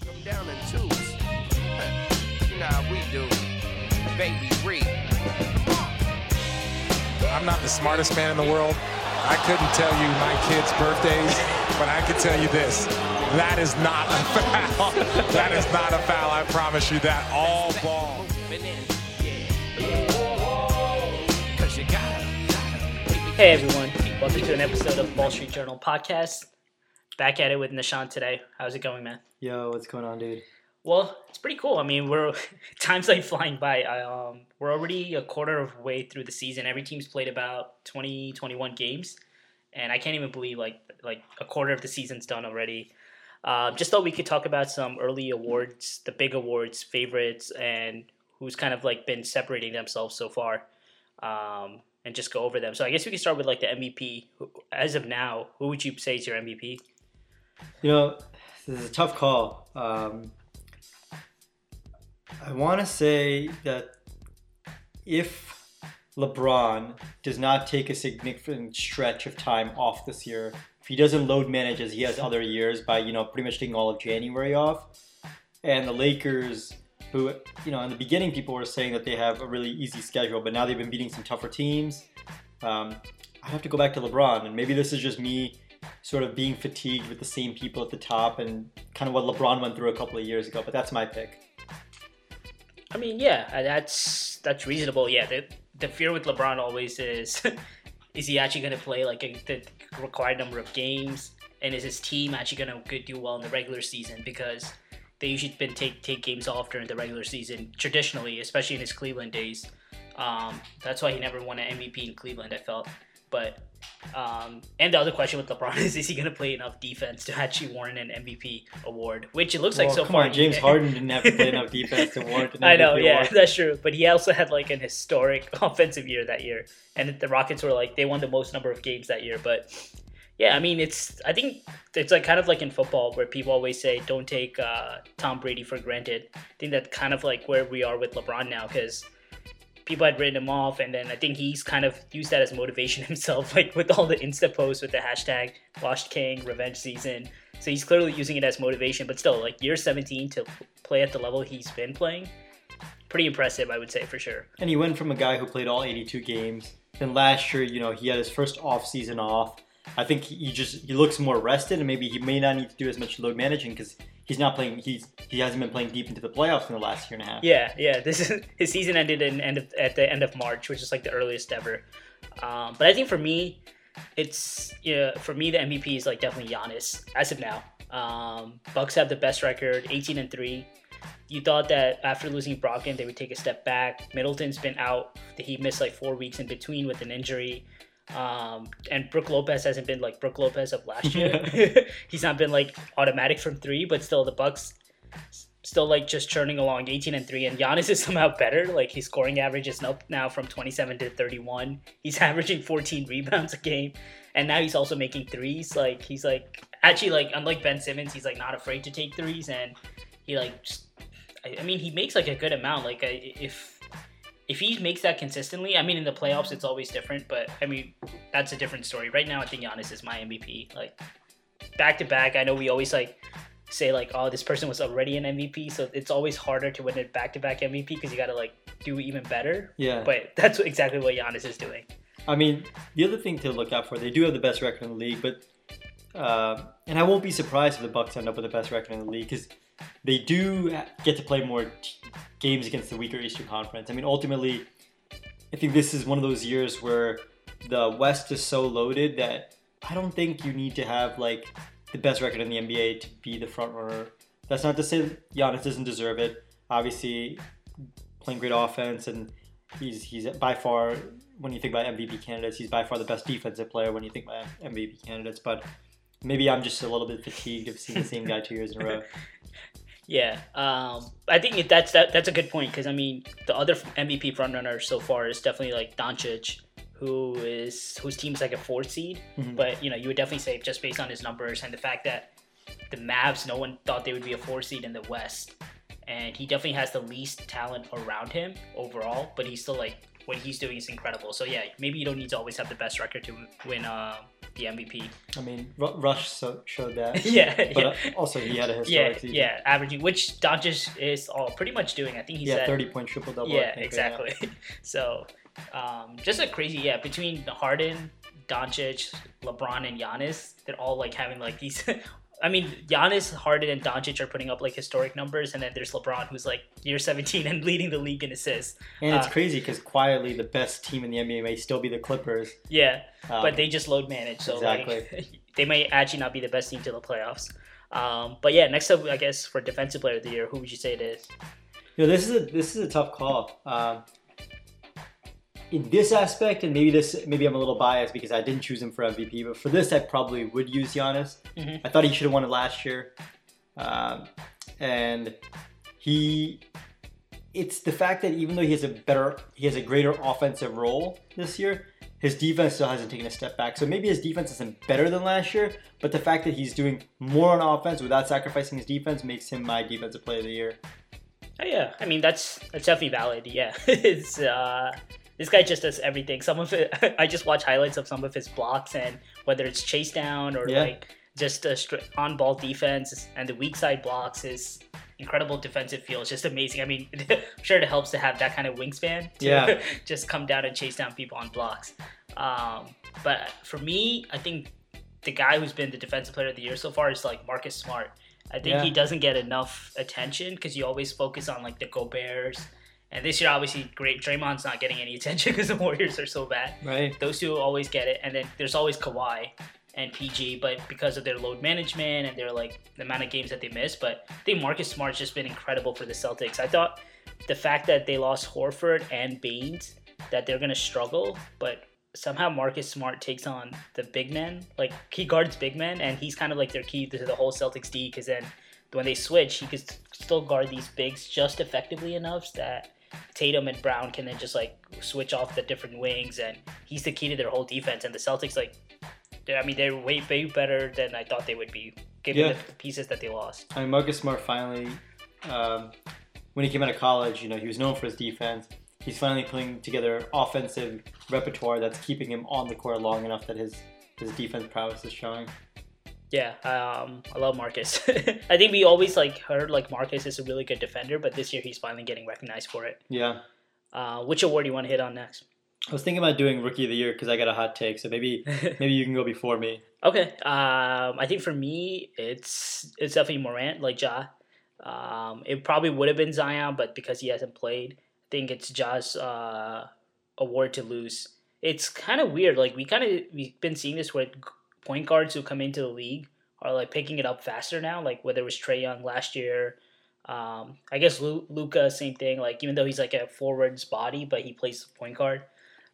Break them down in twos. you know how we do. Baby Reed. I'm not the smartest man in the world. I couldn't tell you my kids' birthdays, but I can tell you this. That is not a foul. that is not a foul. I promise you that. All ball. Moving in. Yeah. Cause you gotta. Hey everyone, welcome to an episode of Wall Street Journal podcast. Back at it with Nishant today. How's it going, man? Yo, what's going on, dude? Well, it's pretty cool. I mean, we're time's like flying by. I, um, we're already a quarter of the way through the season. Every team's played about 20, 21 games, and I can't even believe like like a quarter of the season's done already. Uh, just thought we could talk about some early awards, the big awards, favorites, and who's kind of like been separating themselves so far, um, and just go over them. So I guess we can start with like the MVP. As of now, who would you say is your MVP? You know, this is a tough call. Um, I want to say that if LeBron does not take a significant stretch of time off this year, if he doesn't load manage as he has other years by, you know, pretty much taking all of January off, and the Lakers, who, you know, in the beginning people were saying that they have a really easy schedule, but now they've been beating some tougher teams. Um, I have to go back to LeBron, and maybe this is just me sort of being fatigued with the same people at the top and kind of what LeBron went through a couple of years ago. But that's my pick. I mean, yeah, uh, that's that's reasonable. Yeah, the the fear with LeBron always is, is he actually going to play like a, the required number of games, and is his team actually going to do well in the regular season? Because they usually been take take games off during the regular season traditionally, especially in his Cleveland days. Um, that's why he never won an MVP in Cleveland. I felt, but um, and the other question with LeBron is: Is he going to play enough defense to actually warrant an MVP award? Which it looks like so come far. on, James Harden didn't have to play enough defense to warrant an MVP award. I know, yeah, award. that's true. But he also had like an historic offensive year that year, and the Rockets were like they won the most number of games that year. But yeah, I mean, it's I think it's like kind of like in football where people always say don't take uh, Tom Brady for granted. I think that's kind of like where we are with LeBron now because people had written him off, and then I think he's kind of used that as motivation himself, like with all the Insta posts with the hashtag Washed King Revenge Season. So he's clearly using it as motivation, but still, like year 17 to play at the level he's been playing, pretty impressive, I would say for sure. And he went from a guy who played all 82 games. Then last year, you know, he had his first off season off. I think he just he looks more rested, and maybe he may not need to do as much load managing because he's not playing. He's he hasn't been playing deep into the playoffs in the last year and a half. Yeah, yeah. This is his season ended in end of, at the end of March, which is like the earliest ever. Um, but I think for me, it's yeah. For me, the MVP is like definitely Giannis as of now. Um, Bucks have the best record, 18 and three. You thought that after losing Brogdon, they would take a step back. Middleton's been out. He missed like four weeks in between with an injury. Um, and Brooke Lopez hasn't been like Brooke Lopez of last year. He's not been like automatic from three, but still the Bucks still like just churning along 18 and 3 and Giannis is somehow better. Like his scoring average is up now from 27 to 31 he's averaging 14 rebounds a game and now he's also making threes. Like he's like actually like unlike Ben Simmons he's like not afraid to take threes and he like just I, I mean he makes like a good amount. Like I, if if he makes that consistently I mean in the playoffs it's always different but I mean that's a different story right now I think Giannis is my MVP like back to back I know we always like say like, oh, this person was already an MVP, so it's always harder to win a back-to-back MVP because you got to like do even better. Yeah. But that's exactly what Giannis is doing. I mean, the other thing to look out for, they do have the best record in the league, but uh, and I won't be surprised if the Bucks end up with the best record in the league because they do get to play more t- games against the weaker Eastern Conference. I mean, ultimately, I think this is one of those years where the West is so loaded that I don't think you need to have like the best record in the NBA to be the front runner. That's not to say Giannis doesn't deserve it. Obviously, playing great offense and he's he's by far when you think about MVP candidates, he's by far the best defensive player when you think about MVP candidates. But maybe I'm just a little bit fatigued of seeing the same guy two years in a row. Yeah, um, I think that's that, that's a good point because I mean the other MVP frontrunner so far is definitely like Doncic, who is whose team's like a fourth seed. Mhm. But you know you would definitely say just based on his numbers and the fact that the Mavs, no one thought they would be a four seed in the West, and he definitely has the least talent around him overall. But he's still like what he's doing is incredible. So yeah, maybe you don't need to always have the best record to win uh, the MVP. I mean, Ru- Rush so, showed that. yeah, But yeah. uh, also, he had a yeah, season. yeah, averaging, which Doncic is all pretty much doing. I think he Yeah, said 30 point triple double. Yeah, exactly. So, um, just a crazy yeah between Harden, Doncic, LeBron, and Giannis. They're all like having like these. I mean, Giannis, Harden, and Doncic are putting up like historic numbers, and then there's LeBron, who's like year 17 and leading the league in assists. And it's Uh, crazy because quietly the best team in the NBA may still be the Clippers. Yeah, Um, but they just load manage, so like Exactly. they may actually not be the best team to the playoffs. Um, but yeah, next up, I guess for defensive player of the year, who would you say it is? You know, this is a this is a tough call. Um, in this aspect, and maybe this maybe I'm a little biased because I didn't choose him for MVP, but for this I probably would use Giannis. Mhm. I thought he should have won it last year, um, and he. It's the fact that even though he has a better, he has a greater offensive role this year, his defense still hasn't taken a step back. So maybe his defense isn't better than last year, but the fact that he's doing more on offense without sacrificing his defense makes him my defensive player of the year. Oh yeah, I mean that's that's definitely valid. Yeah, it's uh, this guy just does everything. Some of it, I just watch highlights of some of his blocks and whether it's chase down or Yeah. like just a stri- on ball defense and the weak side blocks. His incredible defensive feel is just amazing. I mean, I'm sure it helps to have that kind of wingspan. To Yeah. just come down and chase down people on blocks. Um, but for me, I think the guy who's been the defensive player of the year so far is like Marcus Smart. I think Yeah. he doesn't get enough attention because you always focus on like the Gobert's. And this year, obviously, great. Draymond's not getting any attention because the Warriors are so bad. Right. Those two always get it, and then there's always Kawhi and PG, but because of their load management and their like the amount of games that they miss. But I think Marcus Smart's just been incredible for the Celtics. I thought the fact that they lost Horford and Baynes, that they're gonna struggle, but somehow Marcus Smart takes on the big men. Like he guards big men, and he's kind of like their key to the whole Celtics D. Because then when they switch, he could still guard these bigs just effectively enough that Tatum and Brown can then just like switch off the different wings, and he's the key to their whole defense. And the Celtics, like, I mean, they're way way better than I thought they would be, given Yeah. the pieces that they lost. I mean, Marcus Smart finally, um, when he came out of college, you know, he was known for his defense. He's finally putting together offensive repertoire that's keeping him on the court long enough that his his defense prowess is showing. Yeah, um, I love Marcus. I think we always like heard like Marcus is a really good defender, but this year he's finally getting recognized for it. Yeah. Uh, which award do you want to hit on next? I was thinking about doing Rookie of the Year because I got a hot take, so maybe maybe you can go before me. Okay. Um, I think for me, it's it's definitely Morant, like Ja. Um, it probably would have been Zion, but because he hasn't played, I think it's Ja's uh, award to lose. It's kind of weird. Like we kind of we've been seeing this with point guards who come into the league are like picking it up faster now. Like whether it was Trae Young last year. Um, I guess Lu- Luka, same thing. Like even though he's like a forward's body, but he plays point guard.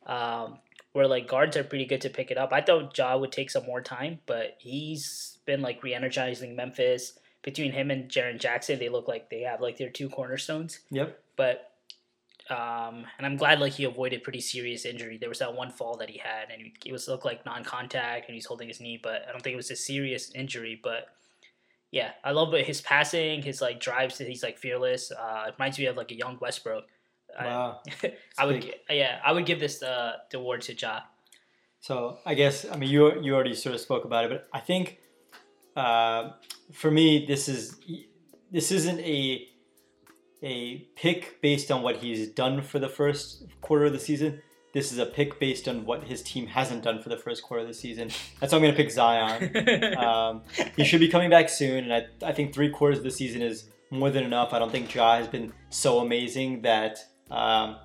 Um, where like guards are pretty good to pick it up. I thought Ja would take some more time, but he's been like re-energizing Memphis. Between him and Jaren Jackson, they look like they have like their two cornerstones. Yep. But um, and I'm glad like he avoided pretty serious injury. There was that one fall that he had, and it was looked like non-contact, and he's holding his knee, but I don't think it was a serious injury. But yeah, I love his passing, his like drives. He's like fearless. Uh, it reminds me of like a young Westbrook. Wow. I would, big. yeah, I would give this uh, the award to Ja. So I guess I mean you you already sort of spoke about it, but I think uh, for me this is this isn't a a pick based on what he's done for the first quarter of the season. This is a pick based on what his team hasn't done for the first quarter of the season. That's why I'm going to pick Zion. Um, he should be coming back soon, and I, I think three quarters of the season is more than enough. I don't think Ja has been so amazing that um,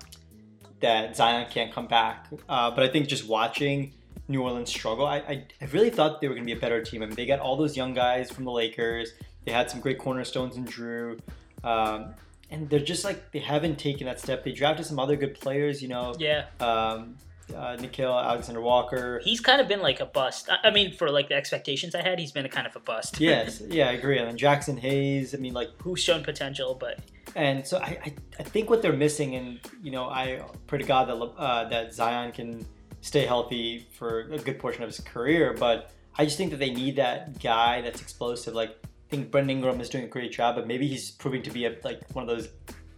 that Zion can't come back. Uh, but I think just watching New Orleans struggle, I, I, I really thought they were going to be a better team. I mean, they got all those young guys from the Lakers. They had some great cornerstones in Drew. Um, and they're just like, they haven't taken that step. They drafted some other good players, you know, yeah, um, uh, Nickeil, Alexander Walker. he's kind of been like a bust. I, I mean, for like the expectations I had, he's been a kind of a bust. yes, yeah, I agree. And then Jaxson Hayes, I mean, like, who's shown potential, but And so I, I, I think what they're missing, and you know, I pray to God that uh, that Zion can stay healthy for a good portion of his career. But I just think that they need that guy that's explosive. Like I think Brandon Ingram is doing a great job, but maybe he's proving to be a, like one of those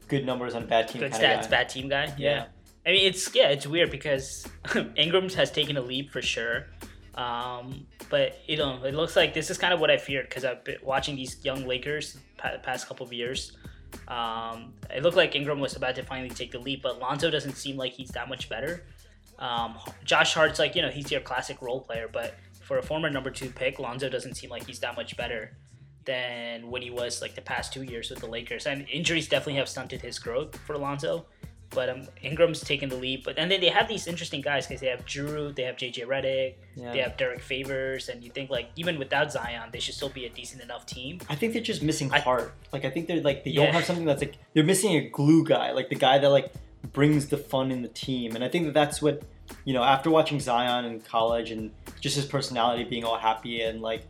good numbers on a bad team good stats, guy. bad team guy. Yeah. I mean, it's yeah, it's weird because Ingram's has taken a leap for sure. Um, but you know, it looks like this is kind of what I feared because I've been watching these young Lakers pa- past couple of years. Um, it looked like Ingram was about to finally take the leap, but Lonzo doesn't seem like he's that much better. Um, Josh Hart's like you know he's your classic role player, but for a former number two pick, Lonzo doesn't seem like he's that much better than what he was like the past two years with the Lakers. And injuries definitely have stunted his growth for Lonzo. But um, Ingram's taking the leap. But and then they have these interesting guys because they have Drew, they have JJ Redick, Yeah. they have Derrick Favors, and you think like even without Zion, they should still be a decent enough team. I think they're just missing I- heart. Like I think they're like they Yeah. don't have something that's like they're missing a glue guy, like the guy that like brings the fun in the team. And I think that that's what you know after watching Zion in college and just his personality being all happy and like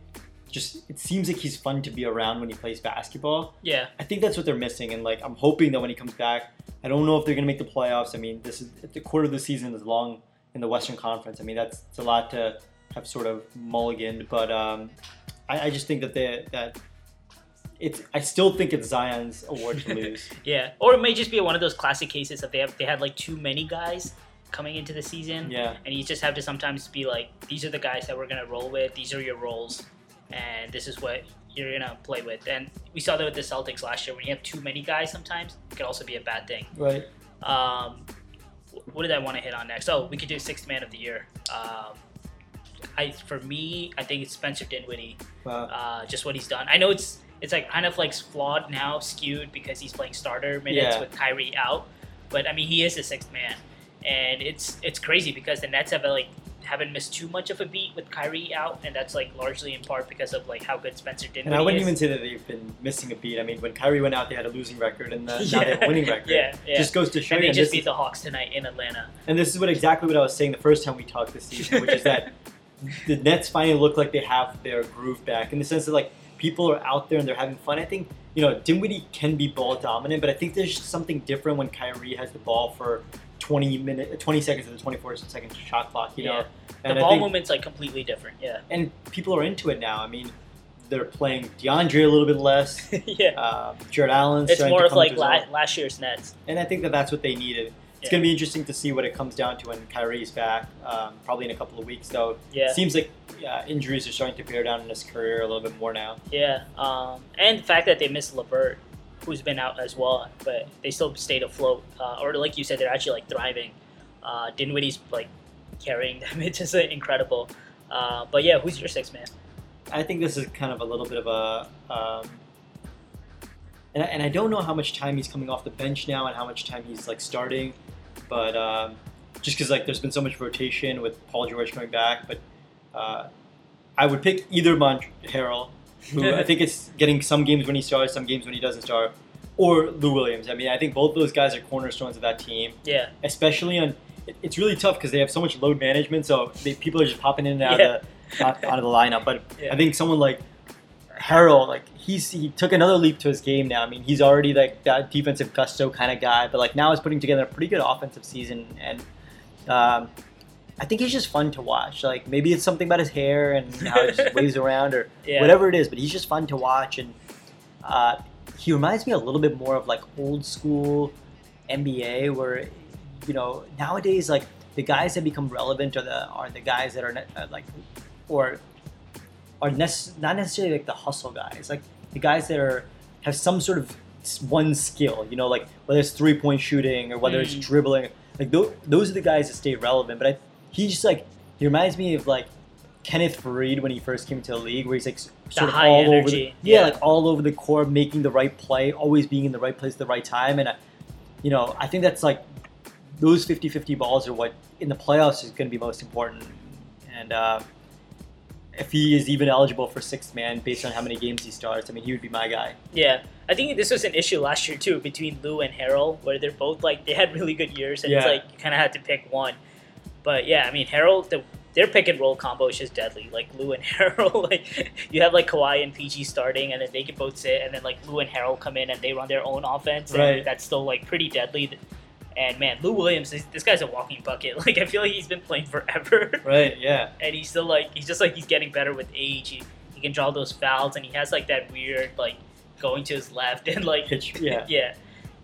just it seems like he's fun to be around when he plays basketball. Yeah, I think that's what they're missing, and like I'm hoping that when he comes back, I don't know if they're gonna make the playoffs. I mean, this is the quarter of the season is long in the Western Conference. I mean, that's it's a lot to have sort of mulliganed, but um, I, I just think that they that it's. I still think it's Zion's award to lose. yeah. Or it may just be one of those classic cases of they have they had like too many guys coming into the season. yeah, and you just have to sometimes be like, these are the guys that we're gonna roll with. These are your roles, this is what you're gonna play with. And we saw that with the Celtics last year. When you have too many guys, sometimes it could also be a bad thing. right. Um, what did I want to hit on next? Oh, we could do sixth man of the year. Um, I for me, I think it's Spencer Dinwiddie. Wow. Uh, just what he's done. I know it's it's like kind of like flawed now, skewed because he's playing starter minutes Yeah. with Kyrie out. But I mean, he is the sixth man, and it's it's crazy because the Nets have like haven't missed too much of a beat with Kyrie out, and that's like largely in part because of like how good Spencer Dinwiddie And I wouldn't is. even say that they've been missing a beat. I mean, when Kyrie went out, they had a losing record, and uh, now they have a winning record. Yeah, yeah. Just goes to show and they and just this beat is- the Hawks tonight in Atlanta. And this is what exactly what I was saying the first time we talked this season, which is that the Nets finally look like they have their groove back in the sense that like people are out there and they're having fun. I think you know Dinwiddie can be ball dominant, but I think there's something different when Kyrie has the ball for 20 minutes, 20 seconds of the 24 second shot clock. You know, Yeah. The and I ball think- movement's like completely different. Yeah, and people are into it now. I mean, they're playing DeAndre a little bit less. yeah. Uh, Jarrett Allen's it's more of like la- last year's Nets. And I think that that's what they needed. It's Yeah. going to be interesting to see what it comes down to when Kyrie's back, um, probably in a couple of weeks, though. Yeah. Seems like yeah, injuries are starting to bear down in his career a little bit more now. Yeah, um, and the fact that they missed Levert, who's been out as well, but they still stayed afloat. Uh, or like you said, they're actually like thriving. Uh, Dinwiddie's like carrying them. It's just uh, incredible. Uh, but yeah, who's your sixth man? I think this is kind of a little bit of a. Um, and, I, and I don't know how much time he's coming off the bench now and how much time he's like starting, but um, just because like there's been so much rotation with Paul George coming back, but uh, I would pick either Mont Harrell, who I think it's getting some games when he starts, some games when he doesn't start, or Lou Williams. I mean, I think both those guys are cornerstones of that team, Yeah, especially on. it- It's really tough because they have so much load management, so they, people are just popping in and out, Yeah. of, the, out, out of the lineup. But Yeah. I think someone like Harrell, like he's he took another leap to his game now. I mean, he's already like that defensive gusto kind of guy, but like now he's putting together a pretty good offensive season, and um, I think he's just fun to watch. Like maybe it's something about his hair and how he just waves around or yeah, whatever it is, but he's just fun to watch, and uh, he reminds me a little bit more of like old school NBA, where you know nowadays like the guys that become relevant are the are the guys that are ne- uh, like or are nec- not necessarily like the hustle guys, like the guys that are have some sort of one skill, you know, like whether it's three point shooting or whether it's Mm. dribbling, like those, those are the guys that stay relevant. But I, he just like he reminds me of like Kenneth Faried when he first came to the league, where he's like sort of high all over the, yeah, yeah. like all over the court, making the right play, always being in the right place at the right time, and I, you know, I think that's like those 50-50 balls are what in the playoffs is going to be most important, and. Uh, if he is even eligible for sixth man based on how many games he starts, I mean, he would be my guy. yeah. I think this was an issue last year too between Lou and Harrell, where they're both like they had really good years, and it's like you kind of had to pick one. But yeah, I mean Harrell, the, their pick and roll combo is just deadly. Like Lou and Harrell, like you have like Kawhi and PG starting, and then they can both sit, and then like Lou and Harrell come in and they run their own offense, and Right. that's still like pretty deadly. And man, Lou Williams, this, this guy's a walking bucket. Like I feel like he's been playing forever, Right? Yeah. and he's still like he's just like he's getting better with age. He, he can draw those fouls, and he has like that weird like going to his left and like Pitch. Yeah. yeah,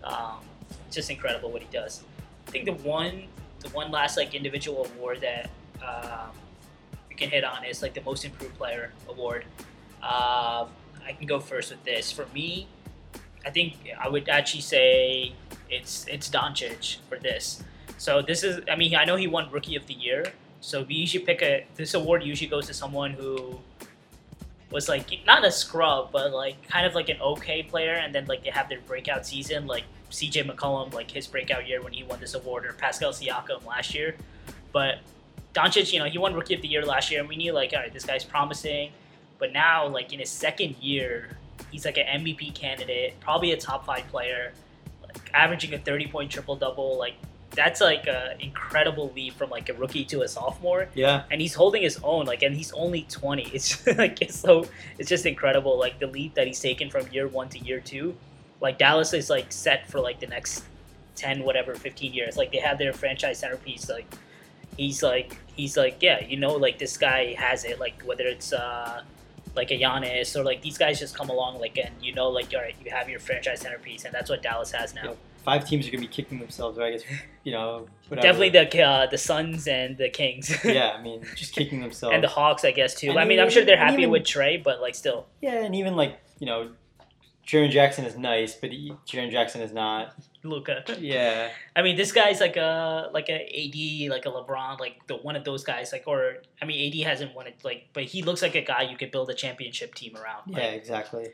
um, just incredible what he does. I think the one, the one last like individual award that um, we can hit on is like the most improved player award. Um, I can go first with this. For me, I think I would actually say it's it's Doncic for this. So this is, I mean, I know he won Rookie of the Year. So we usually pick a this award usually goes to someone who was like not a scrub, but like kind of like an okay player, and then like they have their breakout season, like C.J. McCollum, like his breakout year when he won this award, or Pascal Siakam last year. But Doncic, you know, he won Rookie of the Year last year, and we knew like, all right, this guy's promising. But now, like in his second year, he's like an MVP candidate, probably a top five player, like averaging a thirty point triple double, like. That's like an incredible leap from like a rookie to a sophomore Yeah, and he's holding his own like and he's only 20 it's like it's so it's just incredible like the leap that he's taken from year one to year two like dallas is like set for like the next 10 whatever 15 years like they have their franchise centerpiece like he's like he's like yeah you know like this guy has it like whether it's uh like a Giannis or like these guys just come along like and you know like all right you have your franchise centerpiece and that's what Dallas has now Yeah. five teams are gonna be kicking themselves, right? I guess you know. Whatever. definitely the uh, the Suns and the Kings yeah, I mean, just kicking themselves. and the Hawks I guess too And I mean I'm sure they're happy even- with Trae but like still yeah, and even like you know, Jaren Jackson is nice, but he, Jaren Jackson is not. Luka. Yeah, I mean, this guy's like a like a AD, like a LeBron, like the one of those guys. Like, or I mean, AD hasn't won it, like, but he looks like a guy you could build a championship team around. yeah, Like, exactly.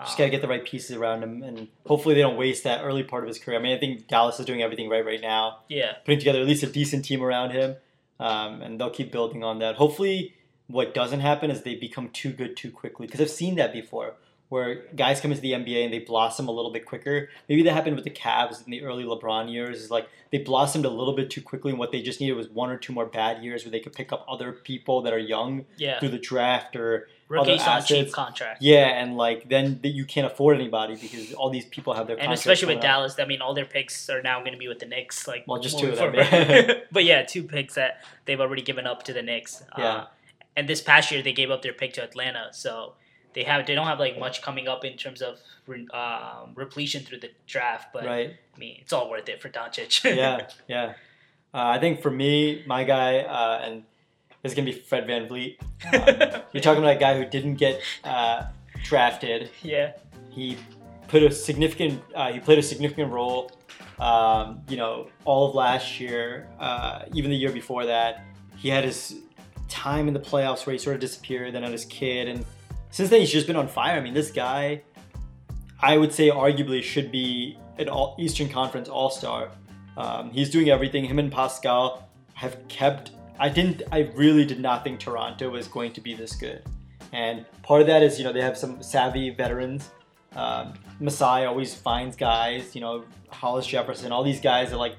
Just um, gotta get the right pieces around him, and hopefully they don't waste that early part of his career. I mean, I think Dallas is doing everything right right now, yeah, putting together at least a decent team around him, um, and they'll keep building on that. Hopefully, what doesn't happen is they become too good too quickly, because I've seen that before, where guys come into the NBA and they blossom a little bit quicker. Maybe that happened with the Cavs in the early LeBron years. Is like they blossomed a little bit too quickly, and what they just needed was one or two more bad years where they could pick up other people that are young yeah. through the draft or Rookies other on cheap assets. contract. yeah, and like then th- you can't afford anybody because all these people have their And contracts especially with. Dallas, I mean, all their picks are now going to be with the Knicks. Like, Well, just two of them, but yeah, two picks that they've already given up to the Knicks. Yeah. Uh, and this past year, they gave up their pick to Atlanta, so they have they don't have like much coming up in terms of um, repletion through the draft. But right? I mean, it's all worth it for Doncic. yeah, yeah. Uh, I think for me, my guy, uh, and it's gonna be Fred VanVleet. Um, you're talking about a guy who didn't get uh, drafted. yeah, He put a significant. Uh, he played a significant role. Um, you know, all of last year, uh, even the year before that, he had his time in the playoffs where he sort of disappeared. Then had his kid, and since then he's just been on fire. I mean, this guy, I would say, arguably should be an all Eastern Conference All Star. Um, he's doing everything. Him and Pascal have kept. I didn't. I really did not think Toronto was going to be this good, and part of that is you know they have some savvy veterans. Um, Masai always finds guys. You know Hollis Jefferson. All these guys are like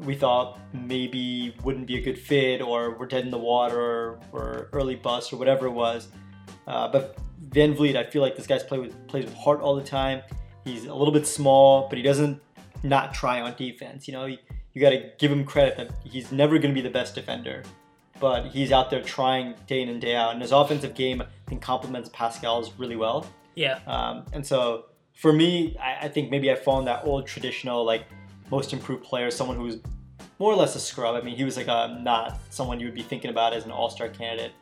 we thought maybe wouldn't be a good fit or were dead in the water or, early bust or whatever it was. Uh, but VanVleet, I feel like this guy's play with plays with heart all the time. He's a little bit small, but he doesn't not try on defense. You know, you, you got to give him credit that he's never going to be the best defender, but he's out there trying day in and day out. And his offensive game, I think, complements Pascal's really well. yeah, Um, and so for me, I, I think maybe I fall in that old traditional like most improved player, someone who's more or less a scrub. I mean, he was like a not someone you would be thinking about as an All Star candidate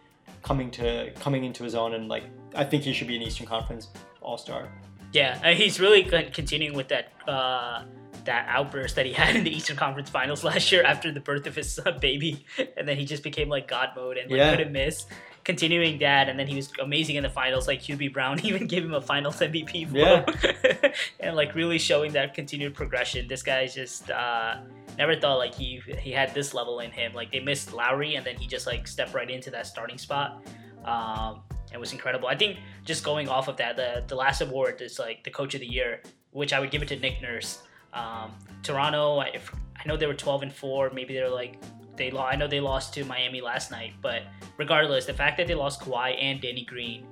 coming to coming into his own, and like I think he should be an Eastern Conference All Star. yeah. And he's really con- continuing with that uh, that outburst that he had in the Eastern Conference Finals last year after the birth of his uh, baby, and then he just became like God mode and like, Yeah. couldn't miss. Continuing that, and then he was amazing in the finals. Like QB Brown even gave him a Finals MVP. For Yeah. and like really showing that continued progression. This guy's just uh, never thought like he he had this level in him. Like they missed Lowry, and then he just like stepped right into that starting spot. Um, it was incredible. I think just going off of that, the the last award is like the coach of the year, which I would give it to Nick Nurse. Um, Toronto, I, if, I know they were 12 and four. Maybe they're like they. I know they lost to Miami last night, but regardless, the fact that they lost Kawhi and Danny Green,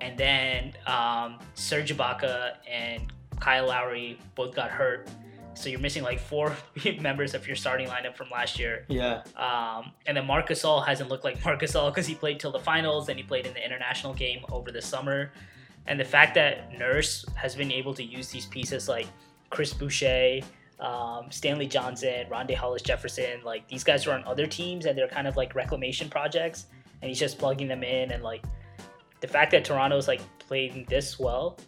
and then um, Serge Ibaka and Kyle Lowry both got hurt. So you're missing like four members of your starting lineup from last year. Yeah, Um, and then Marc Gasol hasn't looked like Marc Gasol because he played till the finals, then he played in the international game over the summer. And the fact that Nurse has been able to use these pieces like Chris Boucher, um, Stanley Johnson, Rondae Hollis Jefferson, like these guys are on other teams and they're kind of like reclamation projects. and he's just plugging them in. And like the fact that Toronto's like playing this well,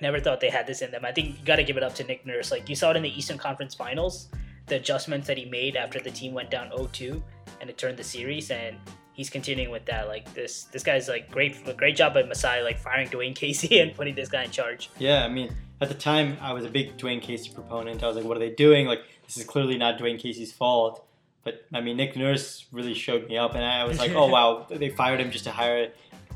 never thought they had this in them. I think you got to give it up to Nick Nurse. Like you saw it in the Eastern Conference Finals, the adjustments that he made after the team went down 0-2 and it turned the series, and he's continuing with that. Like this, this guy's like great, great job by Masai, like firing Dwane Casey and putting this guy in charge. Yeah, I mean, at the time, I was a big Dwane Casey proponent. I was like, what are they doing? Like, this is clearly not Dwane Casey's fault. But I mean, Nick Nurse really showed me up, and I was like, oh wow, they fired him just to hire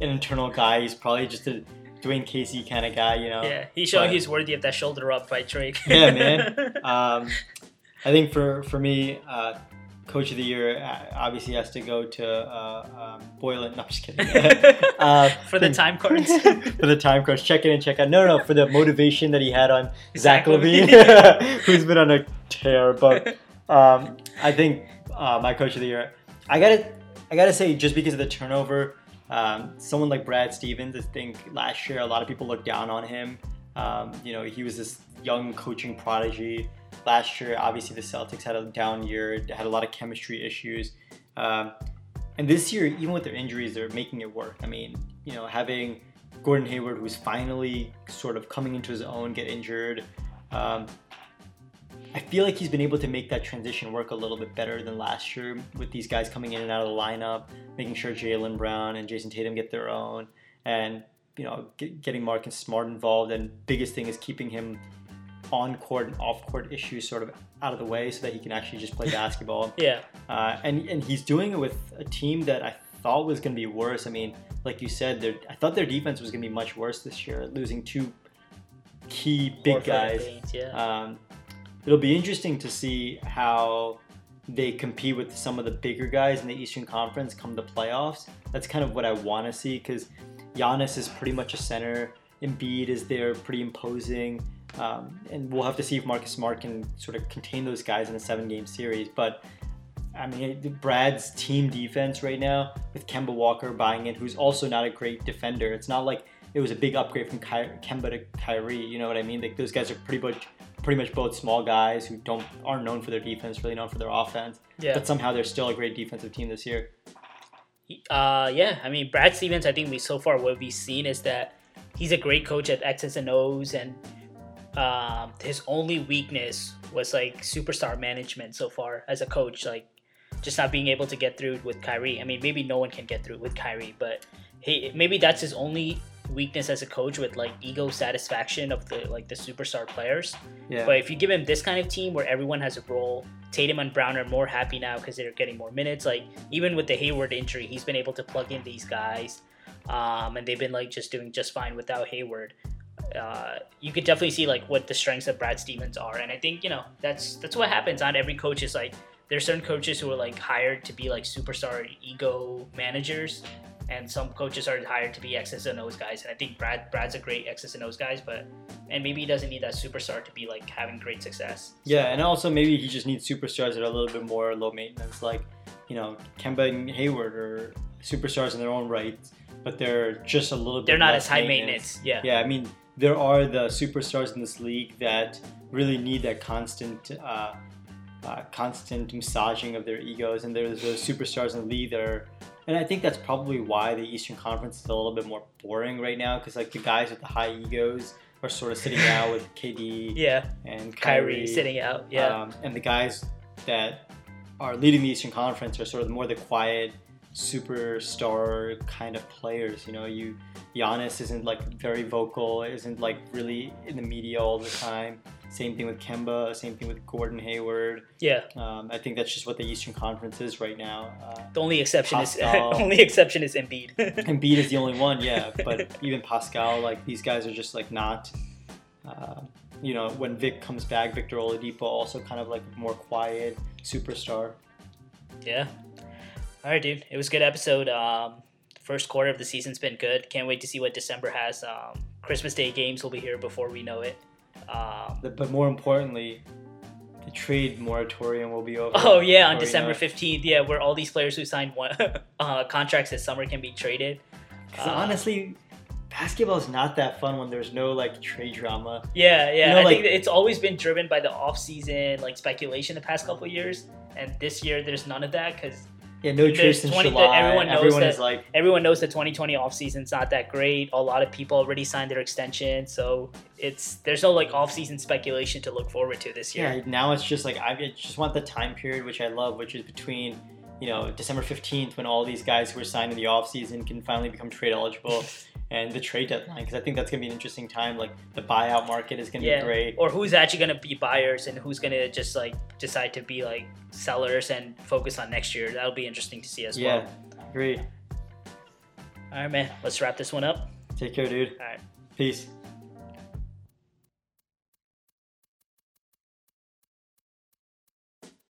an internal guy. He's probably just a Dwane Casey kind of guy, you know. Yeah, he's showing But- he's worthy of that shoulder up by Drake. Yeah, man. Um, I think for for me, uh, coach of the year uh, obviously has to go to uh, um, Boylen. No, I'm just kidding. uh, For the time cards. for the time cards, check in and check out. No, no, no, for the motivation that he had on Zach Zach LaVine, LaVine. who's been on a tear. But um, I think uh, my coach of the year, I gotta, I gotta say, just because of the turnover, um, someone like Brad Stevens, I think last year a lot of people looked down on him. Um, you know, he was this young coaching prodigy. Last year, obviously, the Celtics had a down year, had a lot of chemistry issues. Um, and this year, even with their injuries, they're making it work. I mean, you know, having Gordon Hayward, who's finally sort of coming into his own, get injured. Um, I feel like he's been able to make that transition work a little bit better than last year with these guys coming in and out of the lineup, making sure Jaylen Brown and Jayson Tatum get their own, and you know, get, getting Marcus Smart involved. And biggest thing is keeping him on court and off court issues sort of out of the way so that he can actually just play basketball. yeah, Uh, and and he's doing it with a team that I thought was going to be worse. I mean, like you said, I thought their defense was going to be much worse this year, losing two key big guys. Yeah. Um, it'll be interesting to see how they compete with some of the bigger guys in the Eastern Conference come the playoffs. That's kind of what I want to see because Giannis is pretty much a center. Embiid is there, pretty imposing. Um, and we'll have to see if Marcus Smart can sort of contain those guys in a seven game series. But I mean, Brad's team defense right now with Kemba Walker buying in, who's also not a great defender. It's not like it was a big upgrade from Ky- Kemba to Kyrie. You know what I mean? Like those guys are pretty much pretty much both small guys who don't aren't known for their defense, really known for their offense. yeah. But somehow they're still a great defensive team this year. Uh, yeah, I mean, Brad Stevens, I think we so far what we've seen is that he's a great coach at X's and O's, and um, his only weakness was like superstar management so far as a coach, like just not being able to get through with Kyrie. I mean, maybe no one can get through with Kyrie, but he maybe that's his only weakness as a coach with like ego satisfaction of the like the superstar players. Yeah. But if you give him this kind of team where everyone has a role, Tatum and Brown are more happy now because they're getting more minutes. Like even with the Hayward injury, he's been able to plug in these guys, um, and they've been like just doing just fine without Hayward. Uh, you could definitely see like what the strengths of Brad Stevens are, and I think you know that's that's what happens. Not every coach is like there's certain coaches who are like hired to be like superstar ego managers, and some coaches are hired to be X's and O's guys. And I think Brad Brad's a great X's and O's guys, but and maybe he doesn't need that superstar to be like having great success. Yeah, and also maybe he just needs superstars that are a little bit more low maintenance, like you know Kemba and Hayward are superstars in their own right, but they're just a little bit. They're not as high maintenance. Yeah. Yeah, I mean there are the superstars in this league that really need that constant, uh, uh, constant massaging of their egos, and there's those superstars in the league that are. And I think that's probably why the Eastern Conference is a little bit more boring right now, because like the guys with the high egos are sort of sitting out with KD Yeah. and Kyrie, Kyrie, sitting out. Yeah. um, and the guys that are leading the Eastern Conference are sort of more the quiet, superstar kind of players. You know, you Giannis isn't like very vocal, isn't like really in the media all the time. Same thing with Kemba. Same thing with Gordon Hayward. yeah. Um, I think that's just what the Eastern Conference is right now. Uh, The only exception is Pascal. only exception is Embiid. Embiid is the only one, yeah. But even Pascal, like these guys are just like not. Uh, you know, when Vic comes back, Victor Oladipo also kind of like more quiet superstar. yeah. All right, dude. It was a good episode. Um, first quarter of the season's been good. Can't wait to see what December has. Um, Christmas Day games will be here before we know it. Um, But more importantly, the trade moratorium will be over. oh yeah, on December fifteenth. Yeah, where all these players who signed one uh, contracts this summer can be traded. 'Cause Uh, honestly, basketball is not that fun when there's no like trade drama. Yeah, yeah. You know, I like- think it's always been driven by the off season, like speculation the past couple years. And this year, there's none of that because Yeah, no trade since 20 July. everyone knows Everyone that- like, everyone knows the 2020 offseason's not that great. A lot of people already signed their extension, so it's there's no like offseason speculation to look forward to this year. yeah. Now it's just like I just want the time period which I love, which is between you know December fifteenth when all these guys who were signed in the offseason can finally become trade eligible, and the trade deadline because I think that's gonna be an interesting time. Like the buyout market is gonna Yeah, be great. or who's actually gonna be buyers and who's gonna just like decide to be like sellers and focus on next year. That'll be interesting to see as Yeah, well. great. All right, man. Let's wrap this one up. Take care, dude. All right. Peace.